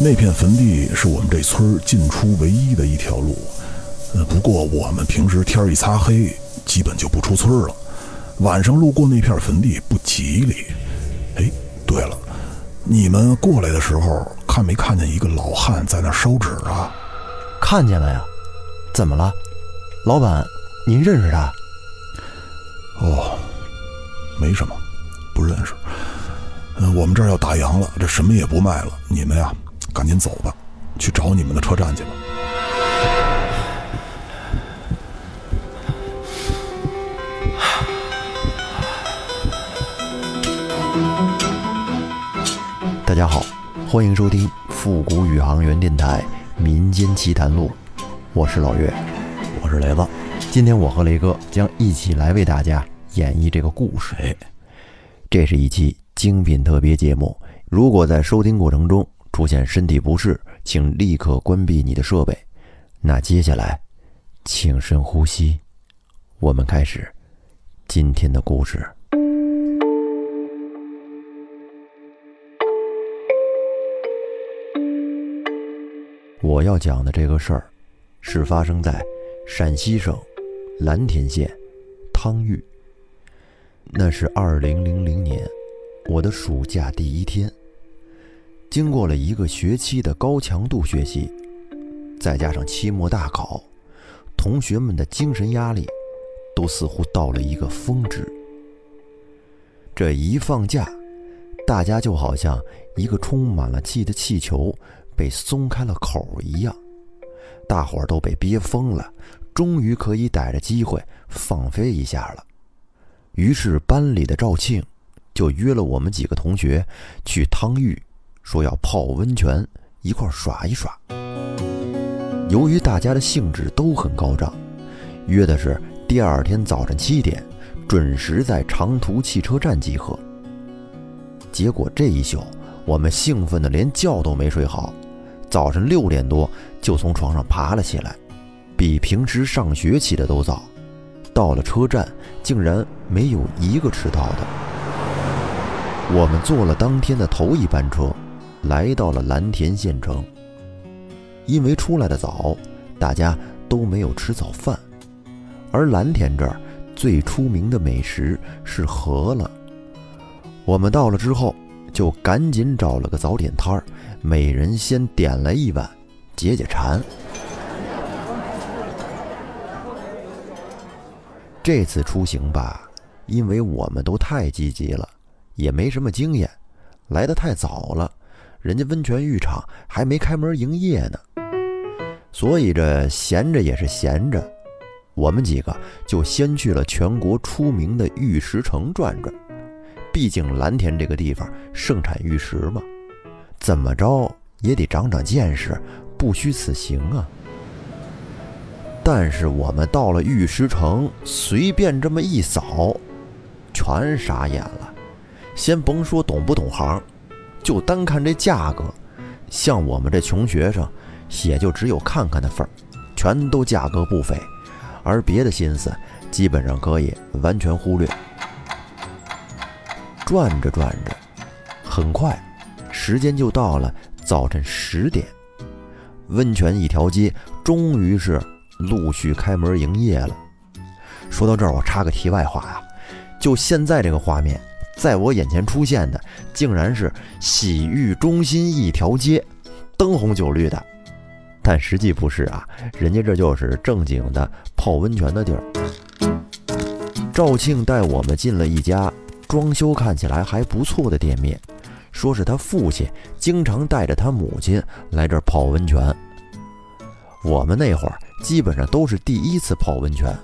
那片坟地是我们这村进出唯一的一条路。呃，不过我们平时天一擦黑，基本就不出村了。晚上路过那片坟地不吉利。哎，对了，你们过来的时候看没看见一个老汉在那烧纸啊？看见了呀。怎么了，老板？您认识他？哦，没什么，不认识。嗯，我们这儿要打烊了，这什么也不卖了。你们呀，赶紧走吧，去找你们的车站去吧。大家好，欢迎收听复古宇航员电台《民间奇谈录》，我是老岳，我是雷子。今天我和雷哥将一起来为大家演绎这个故事。哎，这是一期精品特别节目。如果在收听过程中出现身体不适，请立刻关闭你的设备。那接下来，请深呼吸，我们开始今天的故事。我要讲的这个事儿，是发生在陕西省蓝田县汤峪。那是二零零零年，我的暑假第一天。经过了一个学期的高强度学习，再加上期末大考，同学们的精神压力都似乎到了一个峰值。这一放假，大家就好像一个充满了气的气球。被松开了口一样，大伙儿都被憋疯了，终于可以逮着机会放飞一下了。于是班里的赵庆就约了我们几个同学去汤峪，说要泡温泉，一块耍一耍。由于大家的兴致都很高涨，约的是第二天早晨七点，准时在长途汽车站集合。结果这一宿，我们兴奋的连觉都没睡好。早晨六点多就从床上爬了起来，比平时上学起的都早。到了车站，竟然没有一个迟到的。我们坐了当天的头一班车，来到了蓝田县城。因为出来的早，大家都没有吃早饭。而蓝田这儿最出名的美食是饸饹。我们到了之后，就赶紧找了个早点摊儿。每人先点了一碗，解解馋。这次出行吧，因为我们都太积极了，也没什么经验，来的太早了，人家温泉浴场还没开门营业呢，所以这闲着也是闲着，我们几个就先去了全国出名的玉石城转转，毕竟蓝田这个地方盛产玉石嘛。怎么着也得长长见识，不虚此行啊！但是我们到了玉石城，随便这么一扫，全傻眼了。先甭说懂不懂行，就单看这价格，像我们这穷学生，也就只有看看的份儿，全都价格不菲，而别的心思基本上可以完全忽略。转着转着，很快。时间就到了早晨十点，温泉一条街终于是陆续开门营业了。说到这儿，我插个题外话啊，就现在这个画面，在我眼前出现的，竟然是洗浴中心一条街，灯红酒绿的，但实际不是啊，人家这就是正经的泡温泉的地儿。赵庆带我们进了一家装修看起来还不错的店面。说是他父亲经常带着他母亲来这儿泡温泉。我们那会儿基本上都是第一次泡温泉，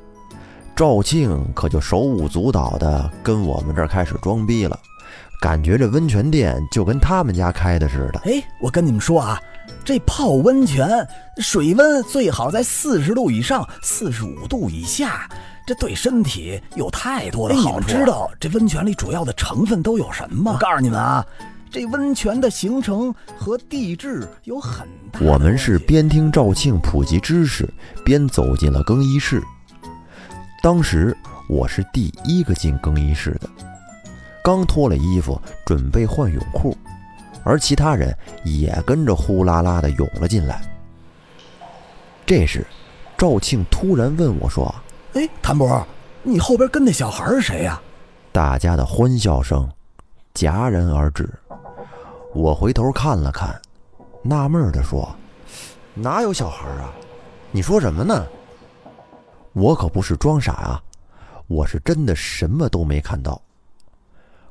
赵庆可就手舞足蹈的跟我们这儿开始装逼了，感觉这温泉店就跟他们家开的似的。哎，我跟你们说啊，这泡温泉水温最好在四十度以上，四十五度以下，这对身体有太多的好处。你们知道这温泉里主要的成分都有什么吗？我告诉你们啊。这温泉的形成和地质有很大。我们是边听赵庆普及知识，边走进了更衣室。当时我是第一个进更衣室的，刚脱了衣服，准备换泳裤，而其他人也跟着呼啦啦的涌了进来。这时，赵庆突然问我说：“哎，谭博，你后边跟那小孩是谁呀？”大家的欢笑声戛然而止。我回头看了看，纳闷的说：“哪有小孩啊？你说什么呢？”我可不是装傻啊，我是真的什么都没看到。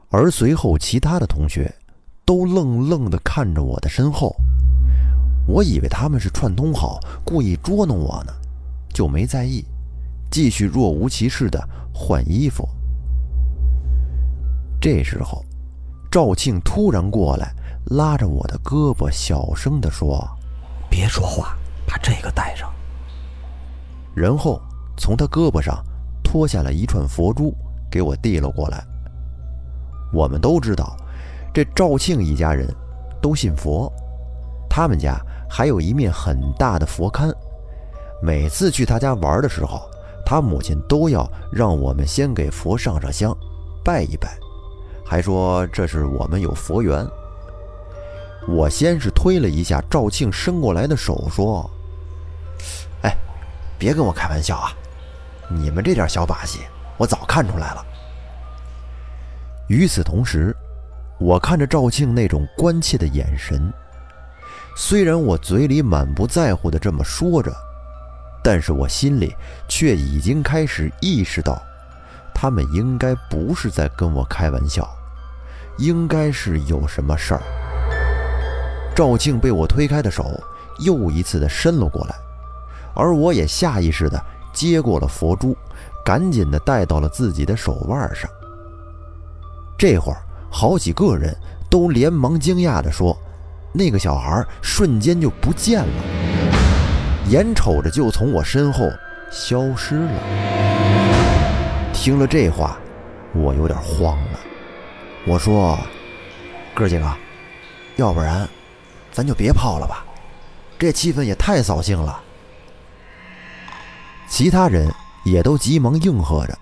而随后，其他的同学都愣愣地看着我的身后，我以为他们是串通好，故意捉弄我呢，就没在意，继续若无其事地换衣服。这时候，赵庆突然过来，拉着我的胳膊，小声地说：“别说话，把这个带上。”然后。从他胳膊上脱下了一串佛珠，给我递了过来。我们都知道，这赵庆一家人都信佛，他们家还有一面很大的佛龛。每次去他家玩的时候，他母亲都要让我们先给佛上上香，拜一拜，还说这是我们有佛缘。我先是推了一下赵庆伸过来的手，说：“哎，别跟我开玩笑啊！”你们这点小把戏，我早看出来了。与此同时，我看着赵庆那种关切的眼神，虽然我嘴里满不在乎的这么说着，但是我心里却已经开始意识到，他们应该不是在跟我开玩笑，应该是有什么事儿。赵庆被我推开的手又一次的伸了过来，而我也下意识的。接过了佛珠，赶紧的戴到了自己的手腕上。这会儿，好几个人都连忙惊讶地说：“那个小孩瞬间就不见了，眼瞅着就从我身后消失了。”听了这话，我有点慌了。我说：“哥几个，要不然，咱就别泡了吧，这气氛也太扫兴了。”其他人也都急忙应和着，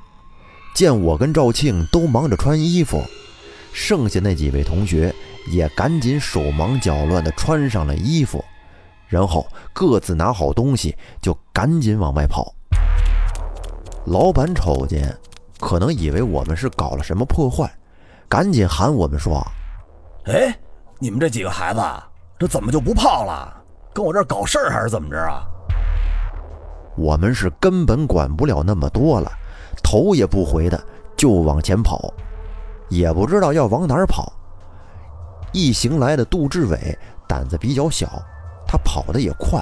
见我跟赵庆都忙着穿衣服，剩下那几位同学也赶紧手忙脚乱地穿上了衣服，然后各自拿好东西就赶紧往外跑。老板瞅见，可能以为我们是搞了什么破坏，赶紧喊我们说：“哎，你们这几个孩子，这怎么就不泡了？跟我这儿搞事儿还是怎么着啊？”我们是根本管不了那么多了，头也不回的就往前跑，也不知道要往哪儿跑。一行来的杜志伟胆子比较小，他跑得也快，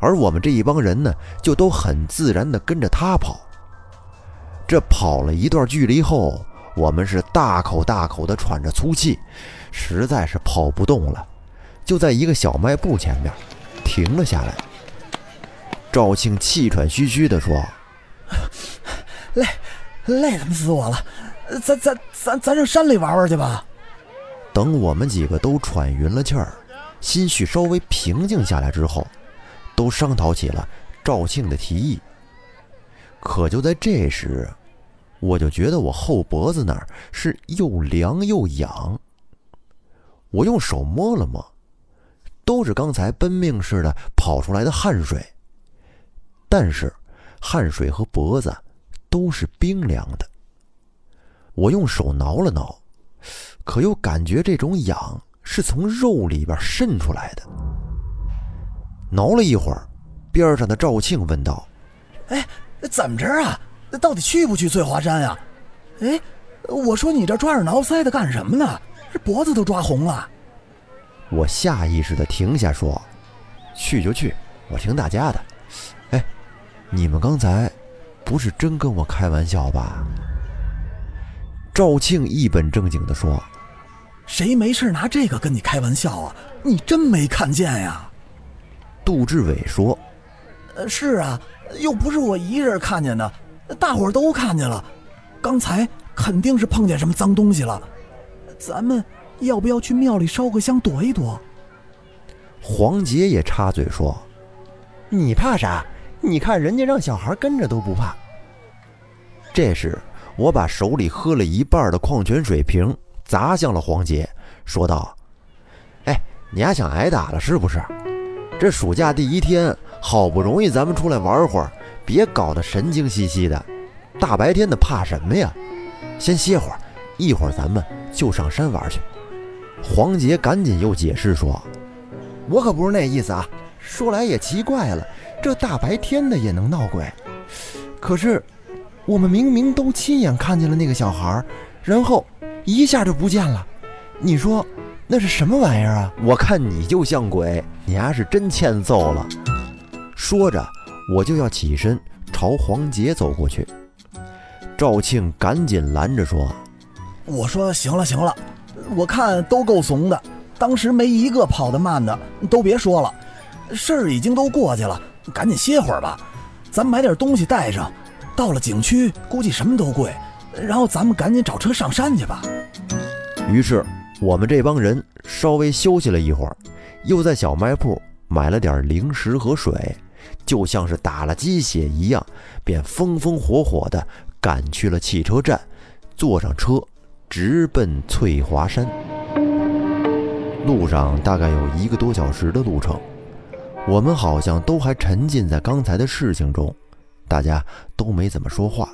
而我们这一帮人呢，就都很自然地跟着他跑。这跑了一段距离后，我们是大口大口地喘着粗气，实在是跑不动了，就在一个小卖部前面停了下来。赵庆气喘吁吁地说：“ 累，累他妈死我了！咱咱咱咱上山里玩玩去吧。”等我们几个都喘匀了气儿，心绪稍微平静下来之后，都商讨起了赵庆的提议。可就在这时，我就觉得我后脖子那儿是又凉又痒。我用手摸了摸，都是刚才奔命似的跑出来的汗水。但是，汗水和脖子都是冰凉的。我用手挠了挠，可又感觉这种痒是从肉里边渗出来的。挠了一会儿，边上的赵庆问道：“哎，怎么着啊？到底去不去翠华山呀？”哎，我说你这抓耳挠腮的干什么呢？这脖子都抓红了。我下意识的停下说：“去就去，我听大家的。”哎。你们刚才不是真跟我开玩笑吧？赵庆一本正经地说：“谁没事拿这个跟你开玩笑啊？你真没看见呀？”杜志伟说：“呃，是啊，又不是我一人看见的，大伙儿都看见了。刚才肯定是碰见什么脏东西了。咱们要不要去庙里烧个香躲一躲？”黄杰也插嘴说：“你怕啥？”你看人家让小孩跟着都不怕。这时，我把手里喝了一半的矿泉水瓶砸向了黄杰，说道：“哎，你还想挨打了是不是？这暑假第一天，好不容易咱们出来玩会儿，别搞得神经兮兮的。大白天的怕什么呀？先歇会儿，一会儿咱们就上山玩去。黄杰赶紧又解释说：“我可不是那意思啊。说来也奇怪了，这大白天的也能闹鬼？可是我们明明都亲眼看见了那个小孩，然后一下就不见了。你说那是什么玩意儿啊？我看你就像鬼，你丫是真欠揍了。”说着，我就要起身朝黄杰走过去。赵庆赶紧拦着说：“我说行了行了，我看都够怂的，当时没一个跑得慢的，都别说了，事儿已经都过去了，赶紧歇会儿吧。咱买点东西带上，到了景区估计什么都贵，然后咱们赶紧找车上山去吧。”于是我们这帮人稍微休息了一会儿，又在小卖铺买了点零食和水，就像是打了鸡血一样，便风风火火的。赶去了汽车站，坐上车，直奔翠华山。路上大概有一个多小时的路程，我们好像都还沉浸在刚才的事情中，大家都没怎么说话。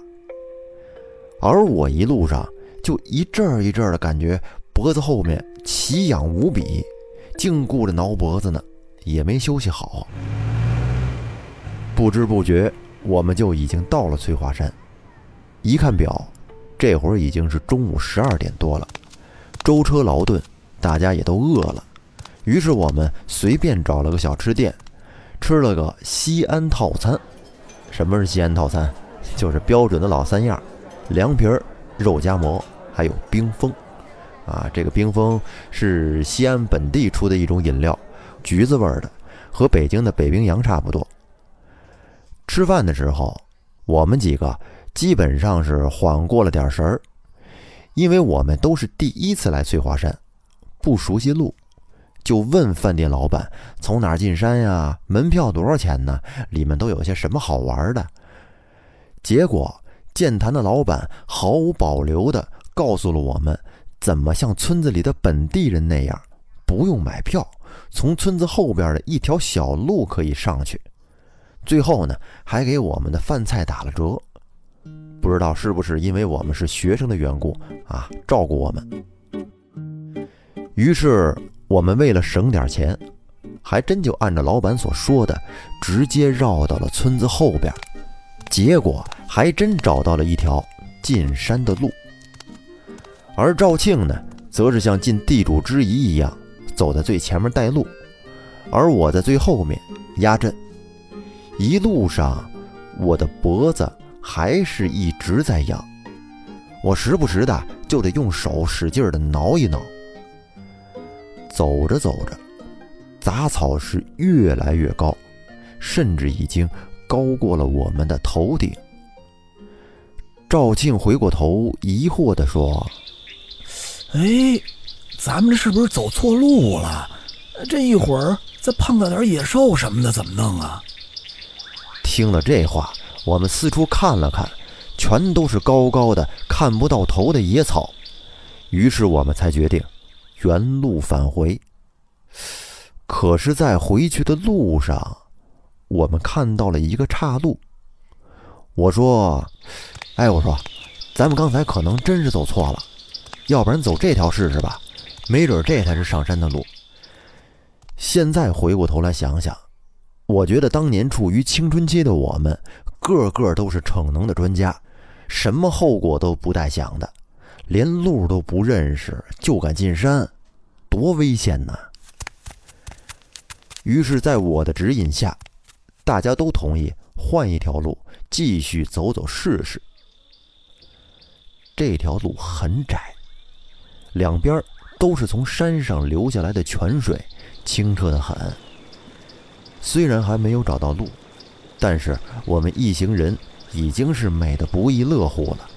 而我一路上就一阵儿一阵儿的感觉脖子后面奇痒无比，净顾着挠脖子呢，也没休息好。不知不觉，我们就已经到了翠华山。一看表，这会儿已经是中午十二点多了，舟车劳顿，大家也都饿了。于是我们随便找了个小吃店，吃了个西安套餐。什么是西安套餐？就是标准的老三样：凉皮儿、肉夹馍，还有冰峰。啊，这个冰峰是西安本地出的一种饮料，橘子味儿的，和北京的北冰洋差不多。吃饭的时候，我们几个。基本上是缓过了点神儿，因为我们都是第一次来翠华山，不熟悉路，就问饭店老板从哪儿进山呀？门票多少钱呢？里面都有些什么好玩的？结果健谈的老板毫无保留地告诉了我们，怎么像村子里的本地人那样，不用买票，从村子后边的一条小路可以上去。最后呢，还给我们的饭菜打了折。不知道是不是因为我们是学生的缘故啊，照顾我们。于是我们为了省点钱，还真就按照老板所说的，直接绕到了村子后边。结果还真找到了一条进山的路。而赵庆呢，则是像尽地主之谊一样，走在最前面带路，而我在最后面压阵。一路上，我的脖子。还是一直在痒，我时不时的就得用手使劲的挠一挠。走着走着，杂草是越来越高，甚至已经高过了我们的头顶。赵庆回过头，疑惑地说：“哎，咱们这是不是走错路了？这一会儿再碰到点野兽什么的，怎么弄啊？”听了这话。我们四处看了看，全都是高高的、看不到头的野草，于是我们才决定原路返回。可是，在回去的路上，我们看到了一个岔路。我说：“哎，我说，咱们刚才可能真是走错了，要不然走这条试试吧，没准这才是上山的路。”现在回过头来想想，我觉得当年处于青春期的我们。个个都是逞能的专家，什么后果都不带想的，连路都不认识就敢进山，多危险呐！于是，在我的指引下，大家都同意换一条路继续走走试试。这条路很窄，两边都是从山上流下来的泉水，清澈的很。虽然还没有找到路。但是我们一行人已经是美得不亦乐乎了。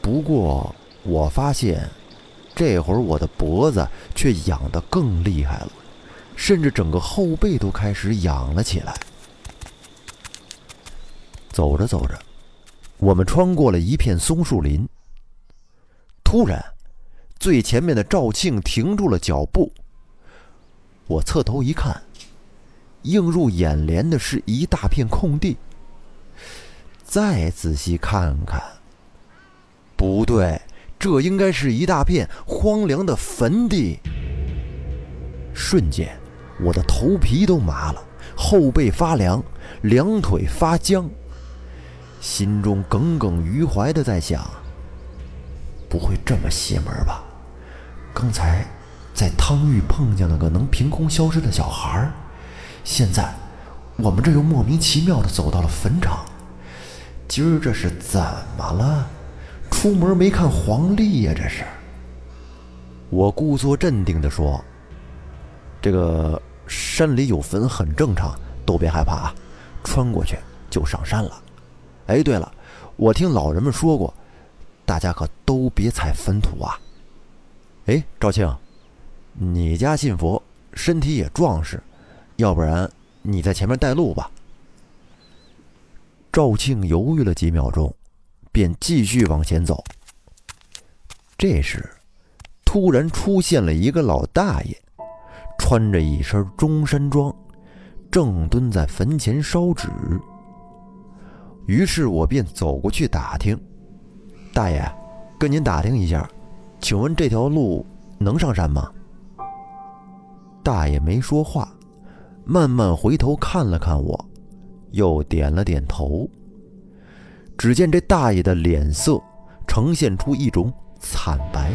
不过我发现，这会儿我的脖子却痒得更厉害了，甚至整个后背都开始痒了起来。走着走着，我们穿过了一片松树林。突然，最前面的赵庆停住了脚步，我侧头一看，映入眼帘的是一大片空地。再仔细看看，不对，这应该是一大片荒凉的坟地。瞬间，我的头皮都麻了，后背发凉，两腿发僵，心中耿耿于怀的在想：不会这么邪门吧？刚才在汤浴碰见了个能凭空消失的小孩现在我们这又莫名其妙的走到了坟场。今儿这是怎么了？出门没看黄历呀？这是。我故作镇定地说：“这个山里有坟很正常，都别害怕啊，穿过去就上山了。哎，对了，我听老人们说过，大家可都别踩坟土啊。哎，赵庆，你家信佛，身体也壮实，要不然你在前面带路吧。”赵庆犹豫了几秒钟，便继续往前走。这时，突然出现了一个老大爷，穿着一身中山装，正蹲在坟前烧纸。于是我便走过去打听：“大爷，跟您打听一下，请问这条路能上山吗？”大爷没说话，慢慢回头看了看我。又点了点头。只见这大爷的脸色呈现出一种惨白，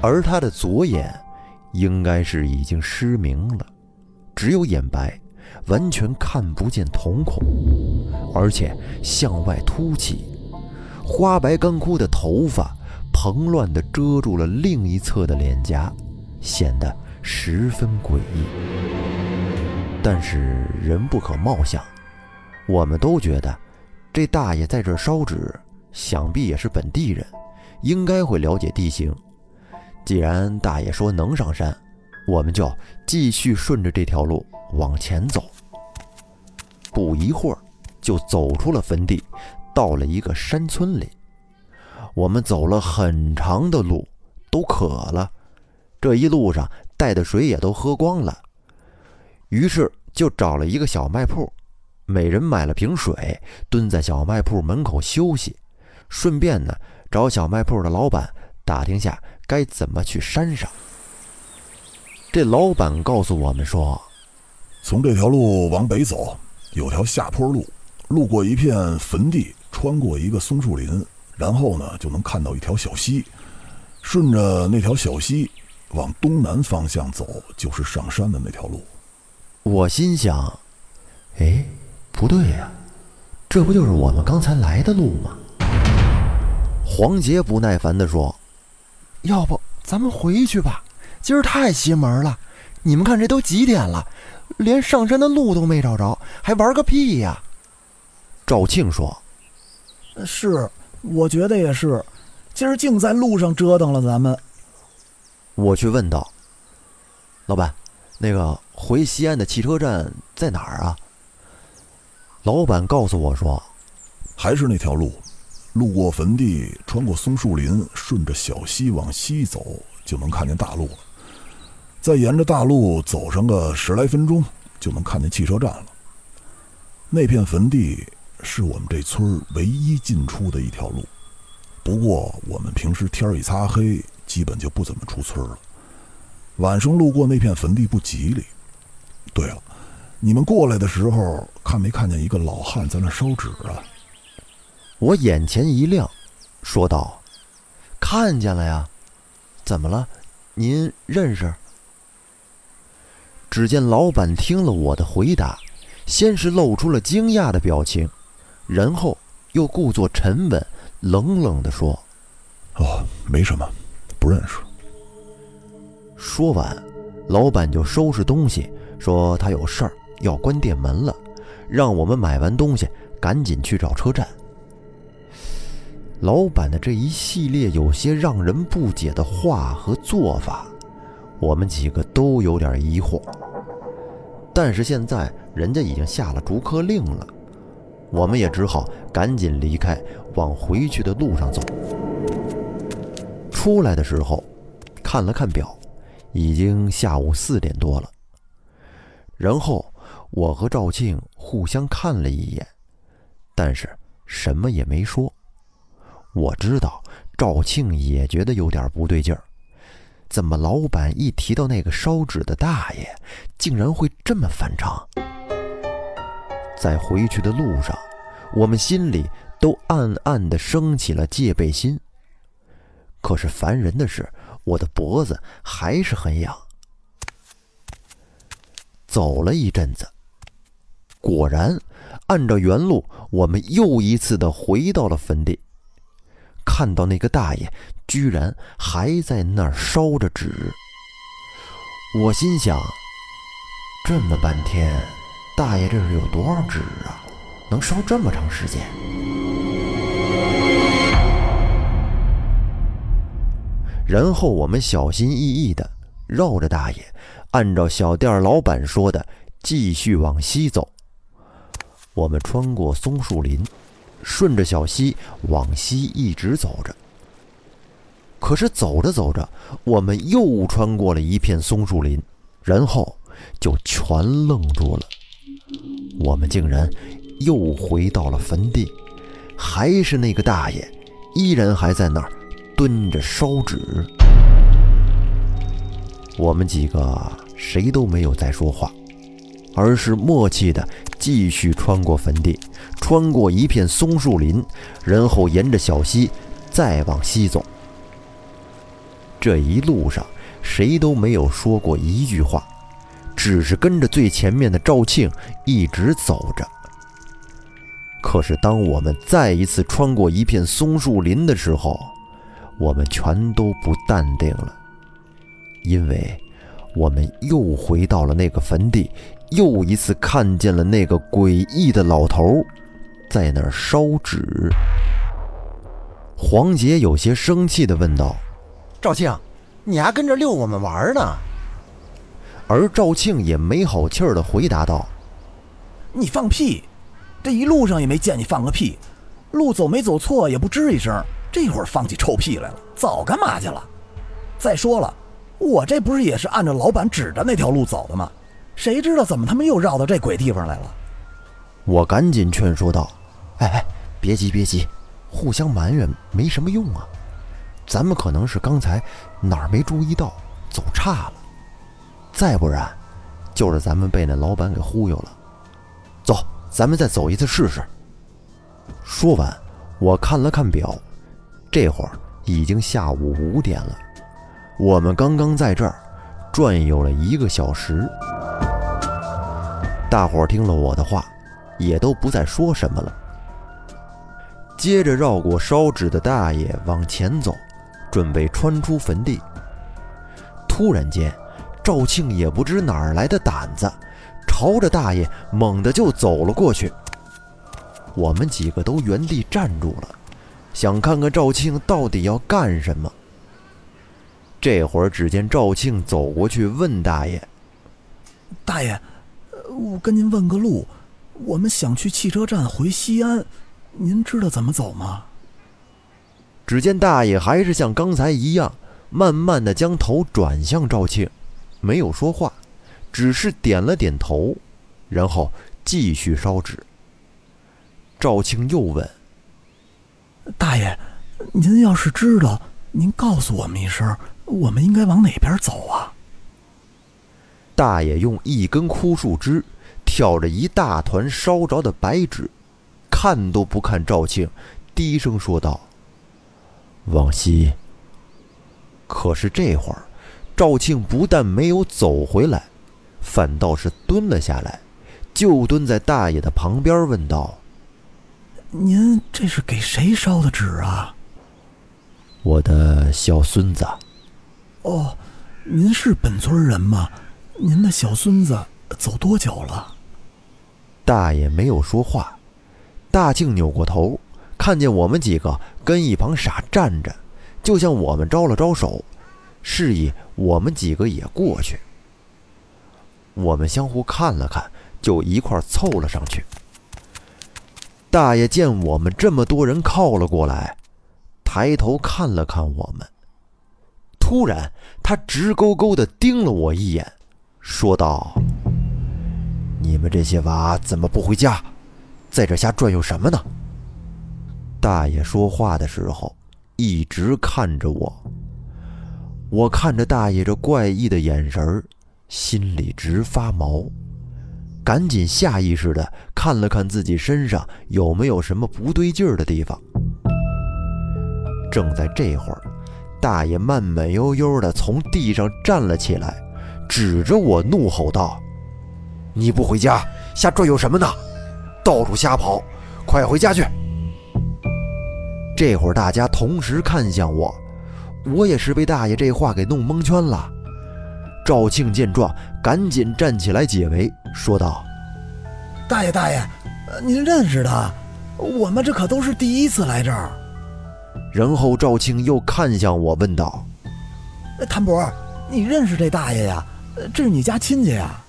而他的左眼应该是已经失明了，只有眼白，完全看不见瞳孔，而且向外凸起，花白干枯的头发蓬乱地遮住了另一侧的脸颊，显得十分诡异。但是人不可貌相。我们都觉得，这大爷在这烧纸，想必也是本地人，应该会了解地形。既然大爷说能上山，我们就继续顺着这条路往前走。不一会儿，就走出了坟地，到了一个山村里。我们走了很长的路，都渴了，这一路上带的水也都喝光了，于是就找了一个小卖铺。每人买了瓶水，蹲在小卖铺门口休息，顺便呢找小卖铺的老板打听下该怎么去山上。这老板告诉我们说，从这条路往北走，有条下坡路，路过一片坟地，穿过一个松树林，然后呢就能看到一条小溪，顺着那条小溪往东南方向走，就是上山的那条路。我心想，哎。不对呀，这不就是我们刚才来的路吗？黄杰不耐烦地说：“要不咱们回去吧，今儿太邪门了。你们看这都几点了，连上山的路都没找着，还玩个屁呀！”赵庆说：“是，我觉得也是，今儿净在路上折腾了咱们。”我去问道：“老板，那个回西安的汽车站在哪儿啊？”老板告诉我说：“还是那条路，路过坟地，穿过松树林，顺着小溪往西走，就能看见大路了。再沿着大路走上个十来分钟，就能看见汽车站了。那片坟地是我们这村唯一进出的一条路。不过我们平时天一擦黑，基本就不怎么出村了。晚上路过那片坟地不吉利。对了。”你们过来的时候，看没看见一个老汉在那烧纸啊？我眼前一亮，说道：“看见了呀，怎么了？您认识？”只见老板听了我的回答，先是露出了惊讶的表情，然后又故作沉稳，冷冷地说：“哦，没什么，不认识。”说完，老板就收拾东西，说他有事儿。要关店门了，让我们买完东西赶紧去找车站。老板的这一系列有些让人不解的话和做法，我们几个都有点疑惑。但是现在人家已经下了逐客令了，我们也只好赶紧离开，往回去的路上走。出来的时候，看了看表，已经下午四点多了。然后我和赵庆互相看了一眼，但是什么也没说。我知道赵庆也觉得有点不对劲儿，怎么老板一提到那个烧纸的大爷，竟然会这么反常？在回去的路上，我们心里都暗暗地升起了戒备心。可是烦人的是，我的脖子还是很痒。走了一阵子，果然，按照原路，我们又一次的回到了坟地。看到那个大爷居然还在那儿烧着纸，我心想：这么半天，大爷这是有多少纸啊？能烧这么长时间？然后我们小心翼翼的绕着大爷，按照小店老板说的，继续往西走。我们穿过松树林，顺着小溪往西一直走着。可是走着走着，我们又穿过了一片松树林，然后就全愣住了。我们竟然又回到了坟地，还是那个大爷，依然还在那儿。蹲着烧纸，我们几个谁都没有再说话，而是默契的继续穿过坟地，穿过一片松树林，然后沿着小溪再往西走。这一路上谁都没有说过一句话，只是跟着最前面的赵庆一直走着。可是当我们再一次穿过一片松树林的时候，我们全都不淡定了，因为我们又回到了那个坟地，又一次看见了那个诡异的老头在那儿烧纸。黄杰有些生气地问道：“赵庆，你还跟着遛我们玩呢？”而赵庆也没好气儿地回答道：“你放屁！这一路上也没见你放个屁，路走没走错也不吱一声。”这会儿放起臭屁来了，早干嘛去了？再说了，我这不是也是按照老板指的那条路走的吗？谁知道怎么他们又绕到这鬼地方来了？我赶紧劝说道：“哎哎，别急别急，互相埋怨没什么用啊。咱们可能是刚才哪儿没注意到，走岔了。再不然，就是咱们被那老板给忽悠了。走，咱们再走一次试试。”说完，我看了看表。这会儿已经下午五点了，我们刚刚在这儿转悠了一个小时。大伙听了我的话，也都不再说什么了。接着绕过烧纸的大爷往前走，准备穿出坟地。突然间，赵庆也不知哪儿来的胆子，朝着大爷猛地就走了过去。我们几个都原地站住了。想看看赵庆到底要干什么。这会儿，只见赵庆走过去问大爷：“大爷，我跟您问个路，我们想去汽车站回西安，您知道怎么走吗？”只见大爷还是像刚才一样，慢慢的将头转向赵庆，没有说话，只是点了点头，然后继续烧纸。赵庆又问。大爷，您要是知道，您告诉我们一声，我们应该往哪边走啊？大爷用一根枯树枝挑着一大团烧着的白纸，看都不看赵庆，低声说道：“往西。”可是这会儿，赵庆不但没有走回来，反倒是蹲了下来，就蹲在大爷的旁边，问道。您这是给谁烧的纸啊？我的小孙子。哦，您是本村人吗？您的小孙子走多久了？大爷没有说话。大庆扭过头，看见我们几个跟一旁傻站着，就向我们招了招手，示意我们几个也过去。我们相互看了看，就一块凑了上去。大爷见我们这么多人靠了过来，抬头看了看我们，突然，他直勾勾地盯了我一眼，说道：“你们这些娃怎么不回家，在这瞎转悠什么呢？”大爷说话的时候，一直看着我。我看着大爷这怪异的眼神儿，心里直发毛，赶紧下意识的看了看自己身上有没有什么不对劲儿的地方。正在这会儿，大爷慢慢悠悠的从地上站了起来，指着我怒吼道：“你不回家，瞎转悠什么呢？到处瞎跑，快回家去！”这会儿大家同时看向我，我也是被大爷这话给弄蒙圈了。赵庆见状，赶紧站起来解围，说道：“大爷，大爷，您认识他？我们这可都是第一次来这儿。”然后赵庆又看向我，问道：“谭伯，你认识这大爷呀？这是你家亲戚呀？”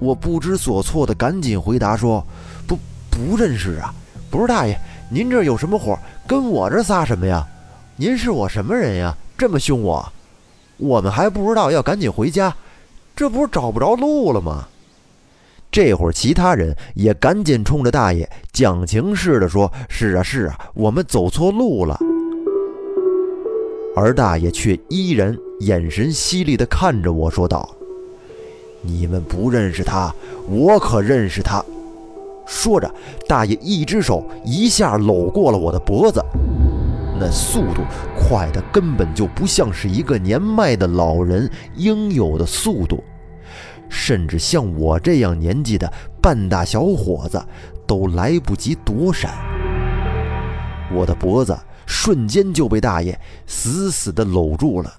我不知所措的赶紧回答说：“不，不认识啊，不是大爷，您这有什么火？跟我这撒什么呀？您是我什么人呀？这么凶我？我们还不知道要赶紧回家，这不是找不着路了吗？”这会儿，其他人也赶紧冲着大爷讲情似的说：“是啊，是啊，我们走错路了。”而大爷却依然眼神犀利地看着我说道：“你们不认识他，我可认识他。”说着，大爷一只手一下搂过了我的脖子，那速度快的根本就不像是一个年迈的老人应有的速度。甚至像我这样年纪的半大小伙子，都来不及躲闪。我的脖子瞬间就被大爷死死地搂住了。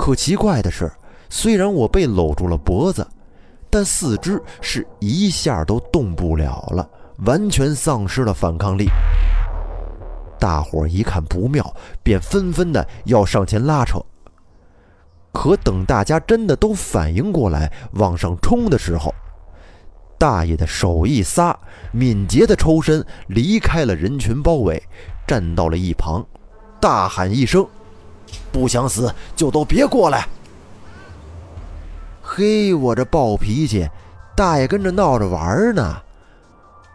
可奇怪的是，虽然我被搂住了脖子，但四肢是一下都动不了了，完全丧失了反抗力。大伙一看不妙，便纷纷的要上前拉扯。可等大家真的都反应过来往上冲的时候，大爷的手一撒，敏捷的抽身离开了人群包围，站到了一旁，大喊一声：“不想死就都别过来！”嘿，我这暴脾气，大爷跟着闹着玩呢。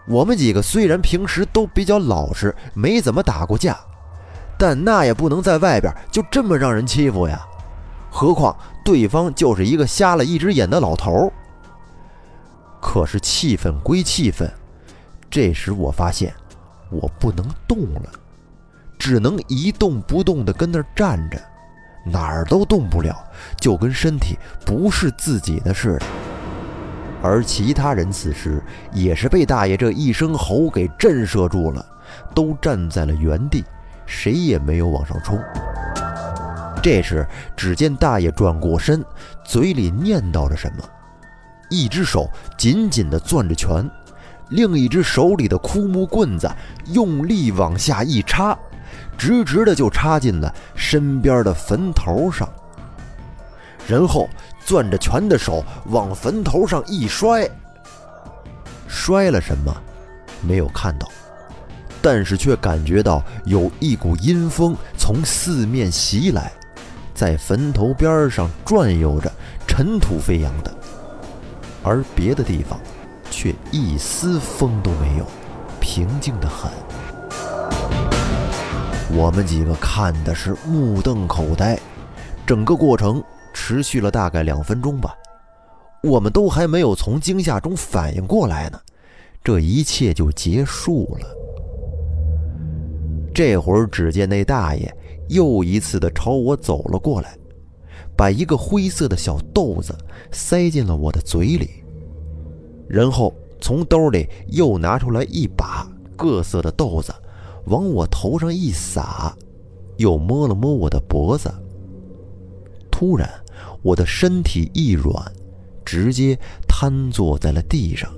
我们几个虽然平时都比较老实，没怎么打过架，但那也不能在外边就这么让人欺负呀。何况对方就是一个瞎了一只眼的老头。可是气愤归气愤，这时我发现我不能动了，只能一动不动地跟那儿站着，哪儿都动不了，就跟身体不是自己的似的。而其他人此时也是被大爷这一声吼给震慑住了，都站在了原地，谁也没有往上冲。这时，只见大爷转过身，嘴里念叨着什么，一只手紧紧地攥着拳，另一只手里的枯木棍子用力往下一插，直直的就插进了身边的坟头上。然后，攥着拳的手往坟头上一摔，摔了什么，没有看到，但是却感觉到有一股阴风从四面袭来。在坟头边上转悠着，尘土飞扬的，而别的地方却一丝风都没有，平静的很。我们几个看的是目瞪口呆，整个过程持续了大概两分钟吧。我们都还没有从惊吓中反应过来呢，这一切就结束了。这会儿，只见那大爷。又一次的朝我走了过来，把一个灰色的小豆子塞进了我的嘴里，然后从兜里又拿出来一把各色的豆子，往我头上一撒，又摸了摸我的脖子。突然，我的身体一软，直接瘫坐在了地上，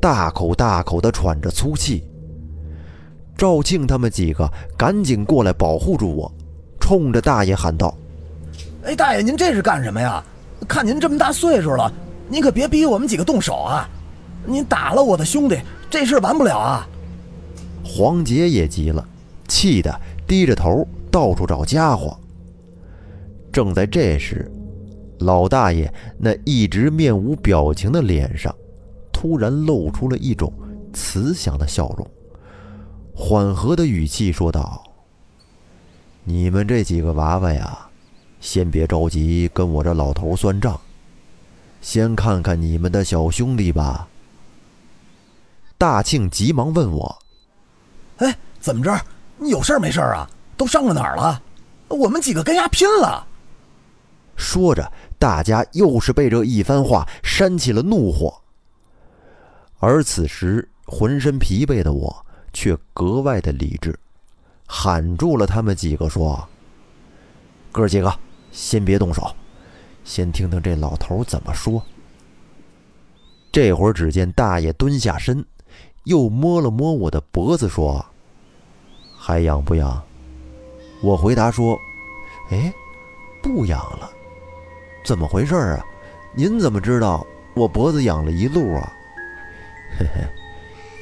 大口大口的喘着粗气。赵庆他们几个赶紧过来保护住我。冲着大爷喊道：“哎，大爷，您这是干什么呀？看您这么大岁数了，您可别逼我们几个动手啊！您打了我的兄弟，这事完不了啊！”黄杰也急了，气得低着头到处找家伙。正在这时，老大爷那一直面无表情的脸上，突然露出了一种慈祥的笑容，缓和的语气说道：“你们这几个娃娃呀，先别着急跟我这老头算账，先看看你们的小兄弟吧。”大庆急忙问我：“哎，怎么着？你有事没事啊？都上了哪儿了？我们几个跟丫拼了！”说着，大家又是被这一番话煽起了怒火。而此时，浑身疲惫的我却格外的理智，喊住了他们几个，说：“哥几个，先别动手，先听听这老头怎么说。”这会儿，只见大爷蹲下身，又摸了摸我的脖子，说：“还痒不痒？”我回答说：“哎，不痒了。”怎么回事啊？您怎么知道我脖子痒了一路啊？嘿嘿，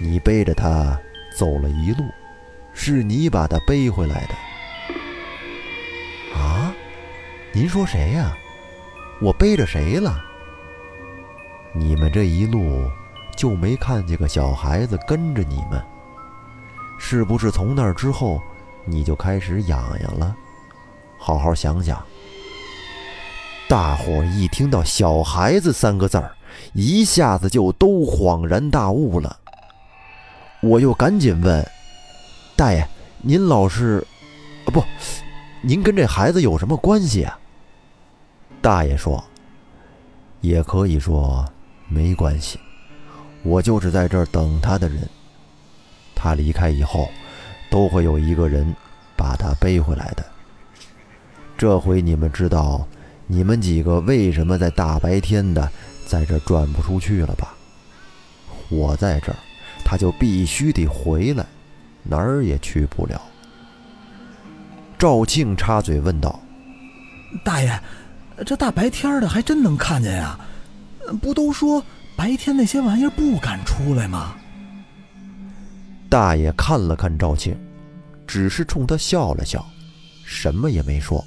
你背着他走了一路，是你把他背回来的。啊？您说谁呀？我背着谁了？你们这一路就没看见个小孩子跟着你们？是不是从那之后你就开始痒痒了？好好想想。大伙一听到“小孩子”三个字儿，一下子就都恍然大悟了。我又赶紧问：“大爷，您老是……啊，不，您跟这孩子有什么关系啊？”大爷说：“也可以说没关系，我就是在这儿等他的人。他离开以后，都会有一个人把他背回来的。这回你们知道。”你们几个为什么在大白天的在这转不出去了吧？我在这儿，他就必须得回来，哪儿也去不了。赵庆插嘴问道：“大爷，这大白天的还真能看见呀？不都说白天那些玩意儿不敢出来吗？”大爷看了看赵庆，只是冲他笑了笑，什么也没说，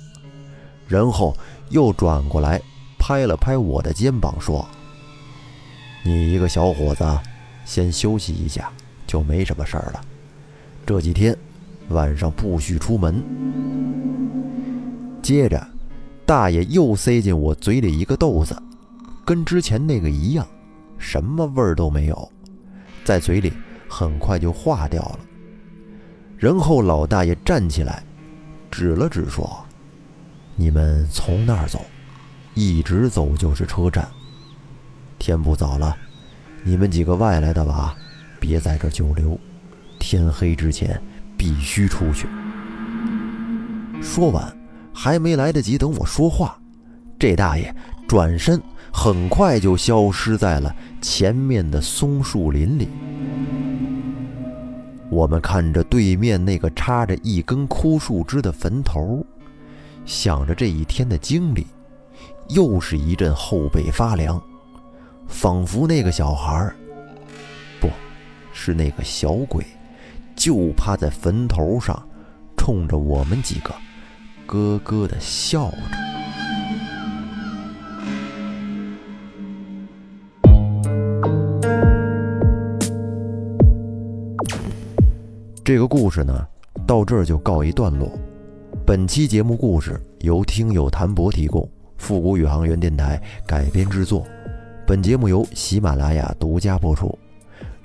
然后。又转过来，拍了拍我的肩膀，说：“你一个小伙子，先休息一下，就没什么事儿了。这几天晚上不许出门。”接着，大爷又塞进我嘴里一个豆子，跟之前那个一样，什么味儿都没有，在嘴里很快就化掉了。然后老大爷站起来，指了指说。你们从那儿走，一直走就是车站。天不早了，你们几个外来的娃，别在这久留，天黑之前必须出去。说完，还没来得及等我说话，这大爷转身，很快就消失在了前面的松树林里。我们看着对面那个插着一根枯树枝的坟头。想着这一天的经历，又是一阵后背发凉，仿佛那个小孩不是那个小鬼，就趴在坟头上，冲着我们几个咯咯的笑着。这个故事呢，到这儿就告一段落。本期节目故事由听友谭博提供，复古宇航员电台改编制作。本节目由喜马拉雅独家播出。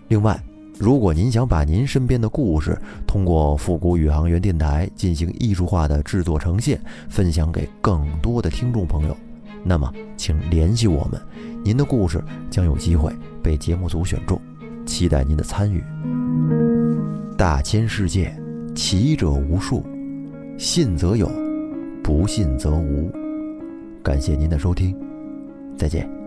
另外，如果您想把您身边的故事通过复古宇航员电台进行艺术化的制作呈现，分享给更多的听众朋友，那么请联系我们，您的故事将有机会被节目组选中，期待您的参与。大千世界，奇者无数。信则有，不信则无。感谢您的收听，再见。